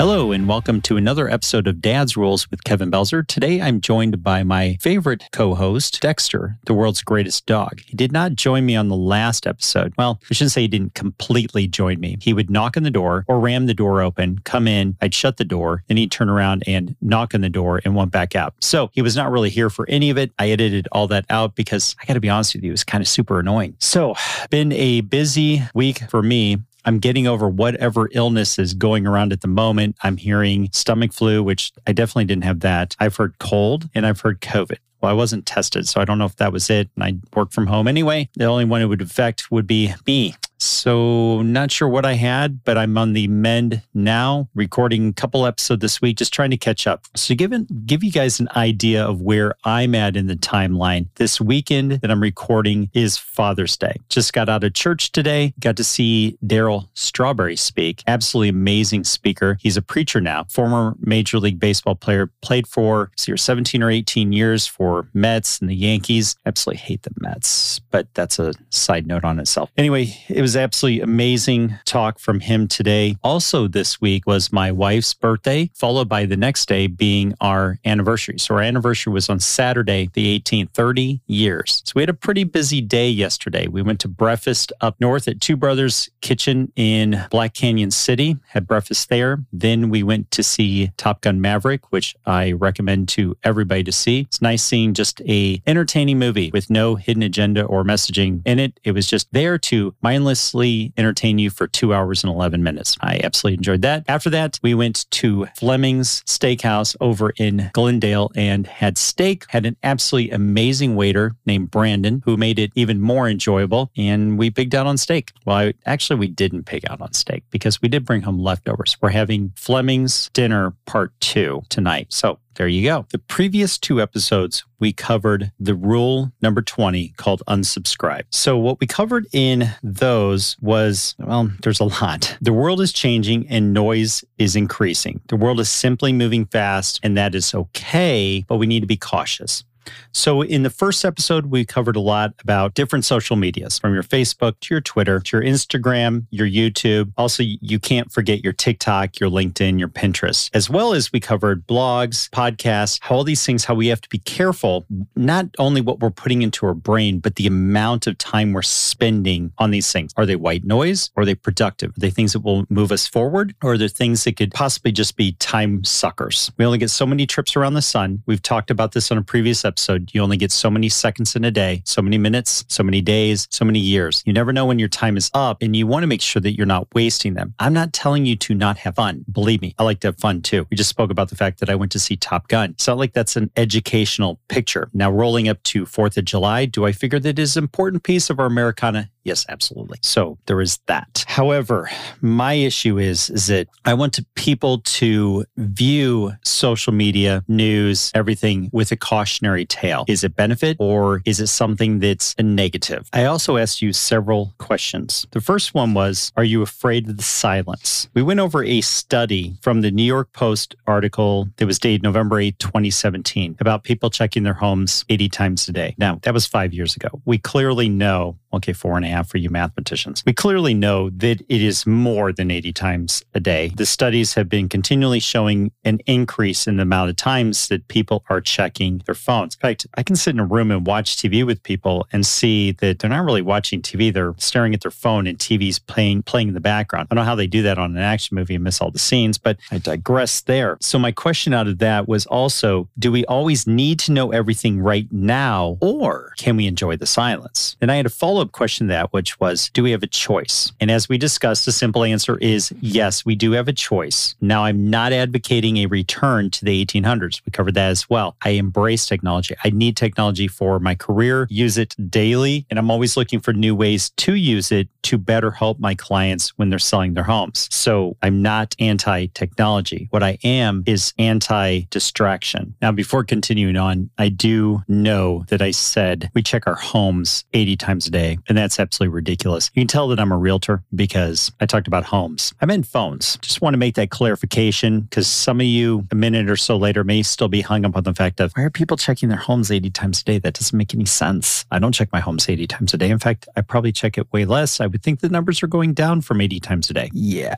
Hello, and welcome to another episode of Dad's Rules with Kevin Belzer. Today, I'm joined by my favorite co host, Dexter, the world's greatest dog. He did not join me on the last episode. Well, I shouldn't say he didn't completely join me. He would knock on the door or ram the door open, come in, I'd shut the door, then he'd turn around and knock on the door and went back out. So he was not really here for any of it. I edited all that out because I got to be honest with you, it was kind of super annoying. So, been a busy week for me. I'm getting over whatever illness is going around at the moment. I'm hearing stomach flu, which I definitely didn't have that. I've heard cold and I've heard COVID. Well, I wasn't tested, so I don't know if that was it. And I work from home anyway. The only one it would affect would be me. So, not sure what I had, but I'm on the mend now, recording a couple episodes this week, just trying to catch up. So, give, give you guys an idea of where I'm at in the timeline. This weekend that I'm recording is Father's Day. Just got out of church today, got to see Darryl Strawberry speak. Absolutely amazing speaker. He's a preacher now, former Major League Baseball player, played for see, 17 or 18 years for Mets and the Yankees. Absolutely hate the Mets, but that's a side note on itself. Anyway, it was was absolutely amazing talk from him today. Also, this week was my wife's birthday, followed by the next day being our anniversary. So, our anniversary was on Saturday, the 18th, 30 years. So, we had a pretty busy day yesterday. We went to breakfast up north at Two Brothers Kitchen in Black Canyon City, had breakfast there. Then we went to see Top Gun Maverick, which I recommend to everybody to see. It's nice seeing just a entertaining movie with no hidden agenda or messaging in it. It was just there to mindless mindlessly entertain you for two hours and 11 minutes. I absolutely enjoyed that. After that, we went to Fleming's Steakhouse over in Glendale and had steak, had an absolutely amazing waiter named Brandon who made it even more enjoyable. And we pigged out on steak. Well, I, actually, we didn't pig out on steak because we did bring home leftovers. We're having Fleming's dinner part two tonight. So there you go. The previous two episodes, we covered the rule number 20 called unsubscribe. So, what we covered in those was well, there's a lot. The world is changing and noise is increasing. The world is simply moving fast, and that is okay, but we need to be cautious. So, in the first episode, we covered a lot about different social medias from your Facebook to your Twitter to your Instagram, your YouTube. Also, you can't forget your TikTok, your LinkedIn, your Pinterest, as well as we covered blogs, podcasts, how all these things, how we have to be careful, not only what we're putting into our brain, but the amount of time we're spending on these things. Are they white noise? Are they productive? Are they things that will move us forward? Or are there things that could possibly just be time suckers? We only get so many trips around the sun. We've talked about this on a previous episode episode, you only get so many seconds in a day, so many minutes, so many days, so many years. You never know when your time is up and you want to make sure that you're not wasting them. I'm not telling you to not have fun. Believe me, I like to have fun too. We just spoke about the fact that I went to see Top Gun. Not like that's an educational picture. Now, rolling up to 4th of July, do I figure that is an important piece of our Americana? Yes, absolutely. So there is that. However, my issue is, is that I want to, people to view social media, news, everything with a cautionary tale. Is it benefit or is it something that's a negative? I also asked you several questions. The first one was, are you afraid of the silence? We went over a study from the New York Post article that was dated November 8, 2017 about people checking their homes 80 times a day. Now, that was five years ago. We clearly know okay, four and a half for you mathematicians. We clearly know that it is more than 80 times a day. The studies have been continually showing an increase in the amount of times that people are checking their In fact, I can sit in a room and watch TV with people and see that they're not really watching TV. They're staring at their phone and TV's playing, playing in the background. I don't know how they do that on an action movie and miss all the scenes, but I digress there. So my question out of that was also, do we always need to know everything right now or can we enjoy the silence? And I had a follow follow up question to that, which was, do we have a choice? And as we discussed, the simple answer is yes, we do have a choice. Now, I'm not advocating a return to the 1800s. We covered that as well. I embrace technology. I need technology for my career, use it daily, and I'm always looking for new ways to use it to better help my clients when they're selling their homes. So I'm not anti technology. What I am is anti distraction. Now, before continuing on, I do know that I said we check our homes 80 times a day day. And that's absolutely ridiculous. You can tell that I'm a realtor because I talked about homes. I meant phones. Just want to make that clarification because some of you, a minute or so later, may still be hung up on the fact of why are people checking their homes 80 times a day. That doesn't make any sense. I don't check my homes 80 times a day. In fact, I probably check it way less. I would think the numbers are going down from 80 times a day. Yeah.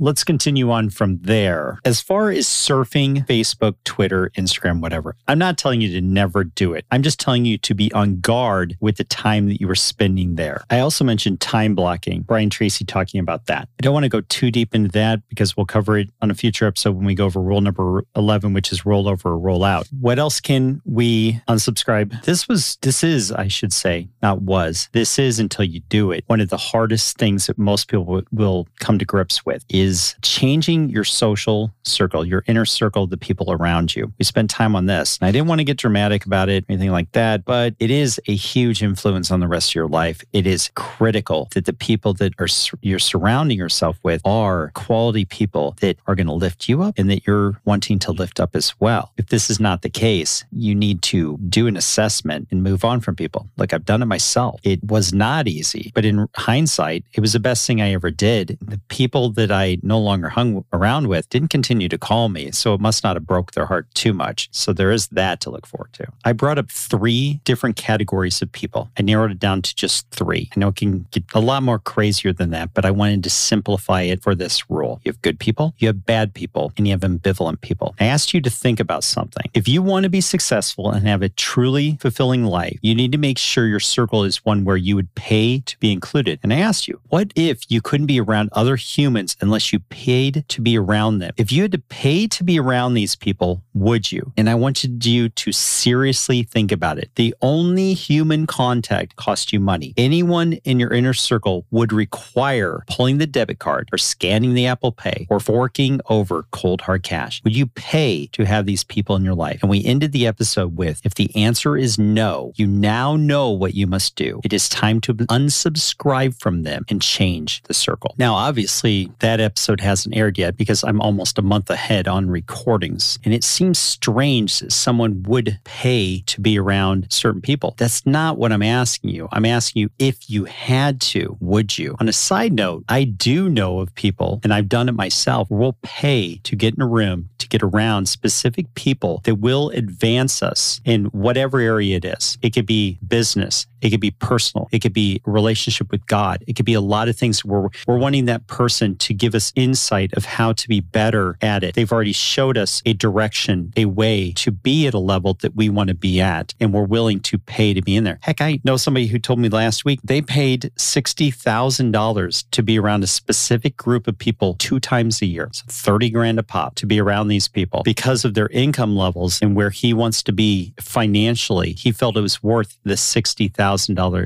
Let's continue on from there. As far as surfing, Facebook, Twitter, Instagram, whatever, I'm not telling you to never do it. I'm just telling you to be on guard with the time that you are spending there. I also mentioned time blocking. Brian Tracy talking about that. I don't want to go too deep into that because we'll cover it on a future episode when we go over rule number 11, which is roll over or roll out. What else can we unsubscribe? This was, this is, I should say, not was, this is until you do it. One of the hardest things that most people w- will come to grips with is changing your social circle, your inner circle, the people around you. We spent time on this. And I didn't want to get dramatic about it, anything like that, but it is a huge influence on the rest of your life. It is critical that the people that are you're surrounding yourself with are quality people that are going to lift you up and that you're wanting to lift up as well. If this is not the case, you need to do an assessment and move on from people. Like I've done it myself. It was not easy, but in hindsight, it was the best thing I ever did. The people that I no longer hung around with didn't continue to call me, so it must not have broke their heart too much. So there is that to look forward to. I brought up three different categories of people. I narrowed it down to just three. I know it can get a lot more crazier than that, but I wanted to simplify it for this rule. You have good people, you have bad people, and you have ambivalent people. I asked you to think about something. If you want to be successful and have a truly fulfilling life, you need to make sure your circle is one where you would pay to be included. And I asked you, what if you couldn't be around other humans unless you paid to be around them? If you had to pay to be around these people, would you? And I wanted you to seriously think about it. The only human contact costs you money. Anyone in your inner circle would require pulling the debit card or scanning the Apple Pay or forking over cold hard cash. Would you pay to have these people in your life? And we ended the episode with if the answer is no, you now know what you must do. It is time to unsubscribe from them and change the circle. Now, obviously, that episode hasn't aired yet because I'm almost a month ahead on recordings. And it seems strange that someone would pay to be around certain people. That's not what I'm asking you. I'm asking you if you had to, would you? On a side note, I do know of people, and I've done it myself, will pay to get in a room to get around specific people that will advance us in whatever area it is. It could be business, it could be personal, it could be relationship with God, it could be a lot of things where we're wanting that person to give us insight of how to be better at it. They've already showed us a direction, a way to be at a level that we want to be at, and we're willing to pay to be in there. Heck, I know somebody who told me last week they paid $60,000 to be around a specific group of people two times a year. So 30 grand a pop to be around these people because of their income levels and where he wants to be financially. He felt it was worth the $60,000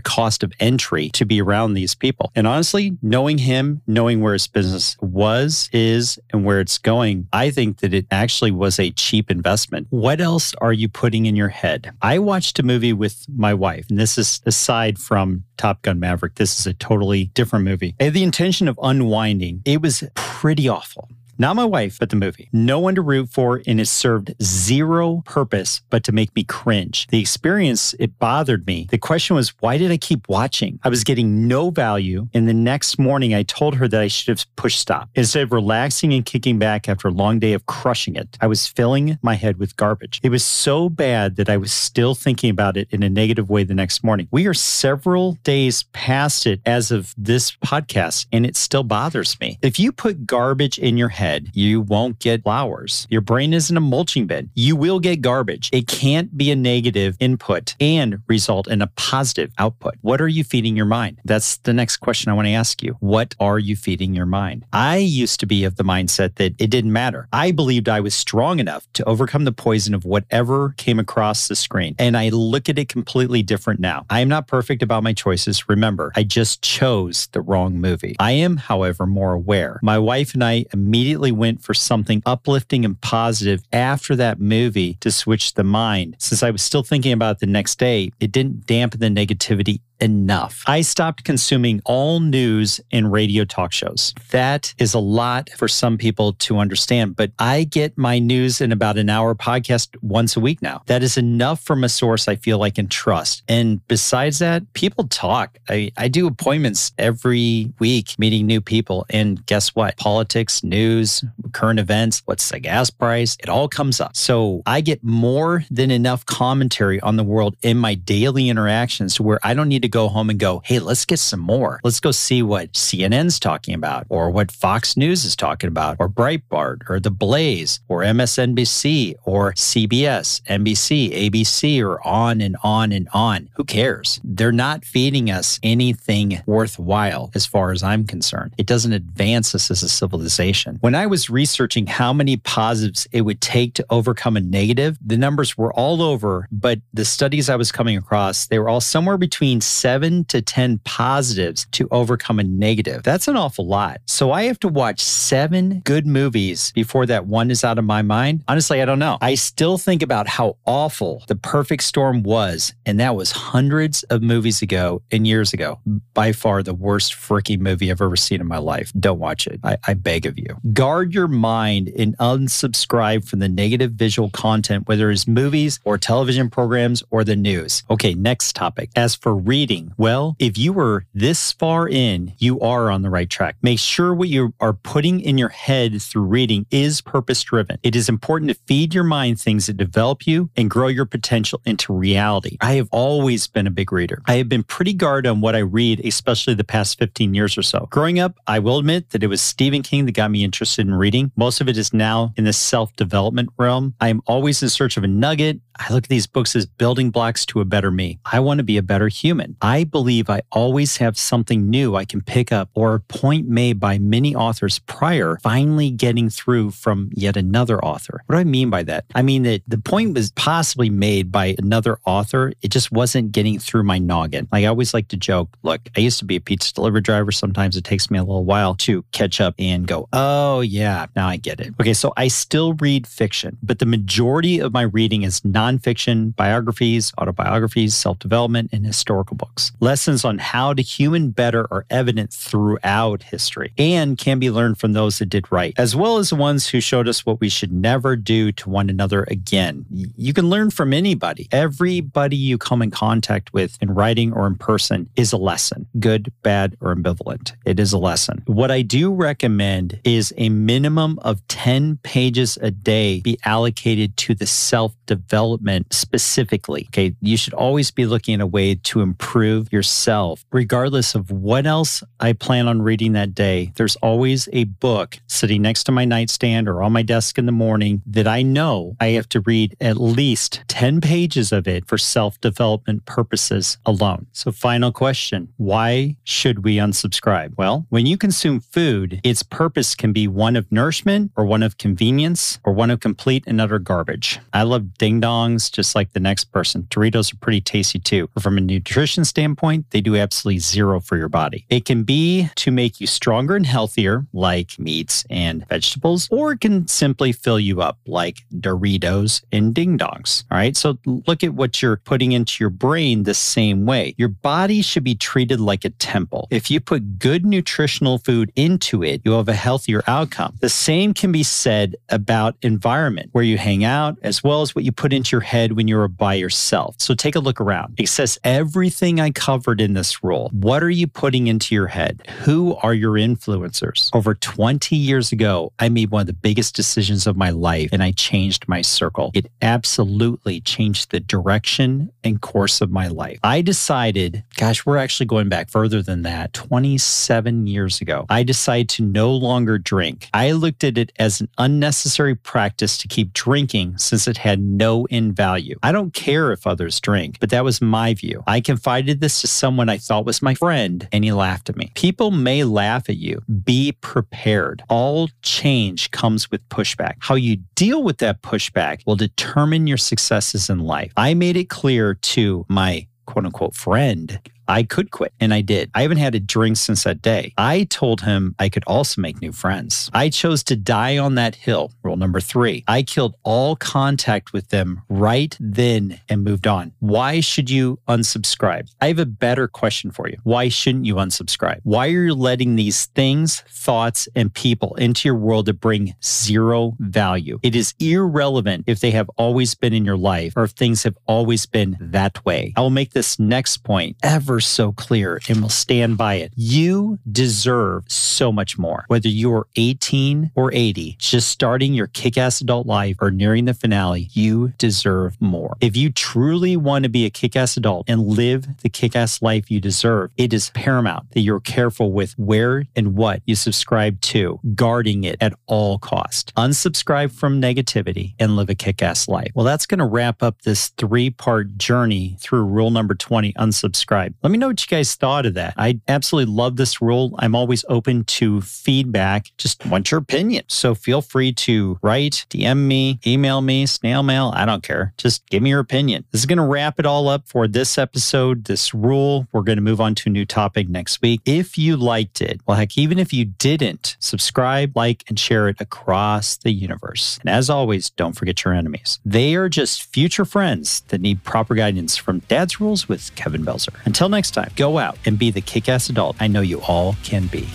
cost of entry to be around these people. And honestly, knowing him, knowing where his business was, is, and where it's going, I think that it actually was a cheap investment. What else are you putting in your head? I watched a movie with my wife, and this is aside from Top Gun Maverick. This is a totally different movie. I had the intention of unwinding. It was pretty awful. Not my wife, but the movie. No one to root for, and it served zero purpose but to make me cringe. The experience, it bothered me. The question was, why did I keep watching? I was getting no value. And the next morning, I told her that I should have pushed stop. Instead of relaxing and kicking back after a long day of crushing it, I was filling my head with garbage. It was so bad that I was still thinking about it in a negative way the next morning. We are several days past it as of this podcast, and it still bothers me. If you put garbage in your head, head, you won't get flowers. Your brain isn't a mulching bin. You will get garbage. It can't be a negative input and result in a positive output. What are you feeding your mind? That's the next question I want to ask you. What are you feeding your mind? I used to be of the mindset that it didn't matter. I believed I was strong enough to overcome the poison of whatever came across the screen. And I look at it completely different now. I am not perfect about my choices. Remember, I just chose the wrong movie. I am, however, more aware. My wife and I immediately immediately went for something uplifting and positive after that movie to switch the mind. Since I was still thinking about it the next day, it didn't dampen the negativity enough. I stopped consuming all news and radio talk shows. That is a lot for some people to understand, but I get my news in about an hour podcast once a week now. That is enough from a source I feel I can trust. And besides that, people talk. I, I do appointments every week meeting new people. And guess what? Politics, news, current events, what's the gas price, it all comes up. So I get more than enough commentary on the world in my daily interactions to where I don't need to go home and go, hey, let's get some more. Let's go see what CNN's talking about or what Fox News is talking about or Breitbart or The Blaze or MSNBC or CBS, NBC, ABC, or on and on and on. Who cares? They're not feeding us anything worthwhile as far as I'm concerned. It doesn't advance us as a civilization. When I was researching how many positives it would take to overcome a negative, the numbers were all over, but the studies I was coming across, they were all somewhere between seven to 10 positives to overcome a negative. That's an awful lot. So I have to watch seven good movies before that one is out of my mind. Honestly, I don't know. I still think about how awful the perfect storm was. And that was hundreds of movies ago and years ago. By far the worst freaking movie I've ever seen in my life. Don't watch it. I, I beg of you. Guard your mind and unsubscribe from the negative visual content, whether it's movies or television programs or the news. Okay, next topic. As for reading, well, if you were this far in, you are on the right track. Make sure what you are putting in your head through reading is purpose driven. It is important to feed your mind things that develop you and grow your potential into reality. I have always been a big reader. I have been pretty guarded on what I read, especially the past 15 years or so. Growing up, I will admit that it was Stephen King that got me interested in reading. Most of it is now in the self development realm. I am always in search of a nugget. I look at these books as building blocks to a better me. I want to be a better human. I believe I always have something new I can pick up or a point made by many authors prior finally getting through from yet another author. What do I mean by that? I mean that the point was possibly made by another author. It just wasn't getting through my noggin. Like I always like to joke, look, I used to be a pizza delivery driver. Sometimes it takes me a little while to catch up and go, oh, yeah, now I get it. Okay, so I still read fiction, but the majority of my reading is nonfiction, biographies, autobiographies, self development, and historical books. Lessons on how to human better are evident throughout history and can be learned from those that did right, as well as the ones who showed us what we should never do to one another again. You can learn from anybody. Everybody you come in contact with in writing or in person is a lesson, good, bad, or ambivalent. It is a lesson. What I do recommend is a minimum of 10 pages a day be allocated to the self development specifically. Okay. You should always be looking at a way to improve yourself, regardless of what else I plan on reading that day. There's always a book sitting next to my nightstand or on my desk in the morning that I know I have to read at least 10 pages of it for self development purposes alone. So, final question why should we unsubscribe? Well, when you consume food, its purpose can be one of nourishment or one of convenience or one of complete and utter garbage. I love ding dongs just like the next person. Doritos are pretty tasty too. From a nutrition standpoint, they do absolutely zero for your body. It can be to make you stronger and healthier, like meats and vegetables, or it can simply fill you up, like Doritos and ding dongs. All right. So look at what you're putting into your brain the same way. Your body should be treated like a temple. If you put good nutritional food into it, you'll have a healthier outcome. The same can be said about environment where you hang out, as well as what you put into your head when you're by yourself. So take a look around. It says everything I covered in this role. What are you putting into your head? Who are your influencers? Over 20 years ago, I made one of the biggest decisions of my life and I changed my circle. It absolutely changed the direction and course of my life. I decided, gosh, we're actually going back further than that, 27 years ago. I decided to no longer drink. I looked at it as an unnecessary practice to keep drinking since it had no end value. I don't care if others drink, but that was my view. I confided this to someone I thought was my friend and he laughed at me. People may laugh at you. Be prepared. All change comes with pushback. How you deal with that pushback will determine your successes in life. I made it clear to my quote unquote friend I could quit. And I did. I haven't had a drink since that day. I told him I could also make new friends. I chose to die on that hill. Rule number three I killed all contact with them right then and moved on. Why should you unsubscribe? I have a better question for you. Why shouldn't you unsubscribe? Why are you letting these things, thoughts, and people into your world that bring zero value? It is irrelevant if they have always been in your life or if things have always been that way. I will make this next point ever ever so clear and will stand by it. You deserve so much more. Whether you're 18 or 80, just starting your kick ass adult life or nearing the finale, you deserve more. If you truly want to be a kick ass adult and live the kick ass life you deserve, it is paramount that you're careful with where and what you subscribe to, guarding it at all cost. Unsubscribe from negativity and live a kick ass life. Well, that's going to wrap up this three part journey through rule number 20 unsubscribe. Let me know what you guys thought of that. I absolutely love this rule. I'm always open to feedback. Just want your opinion. So feel free to write, DM me, email me, snail mail. I don't care. Just give me your opinion. This is going to wrap it all up for this episode, this rule. We're going to move on to a new topic next week. If you liked it, well, heck, even if you didn't, subscribe, like, and share it across the universe. And as always, don't forget your enemies. They are just future friends that need proper guidance from Dad's Rules with Kevin Belzer. Until next time, go out and be the kick ass adult I know you all can be.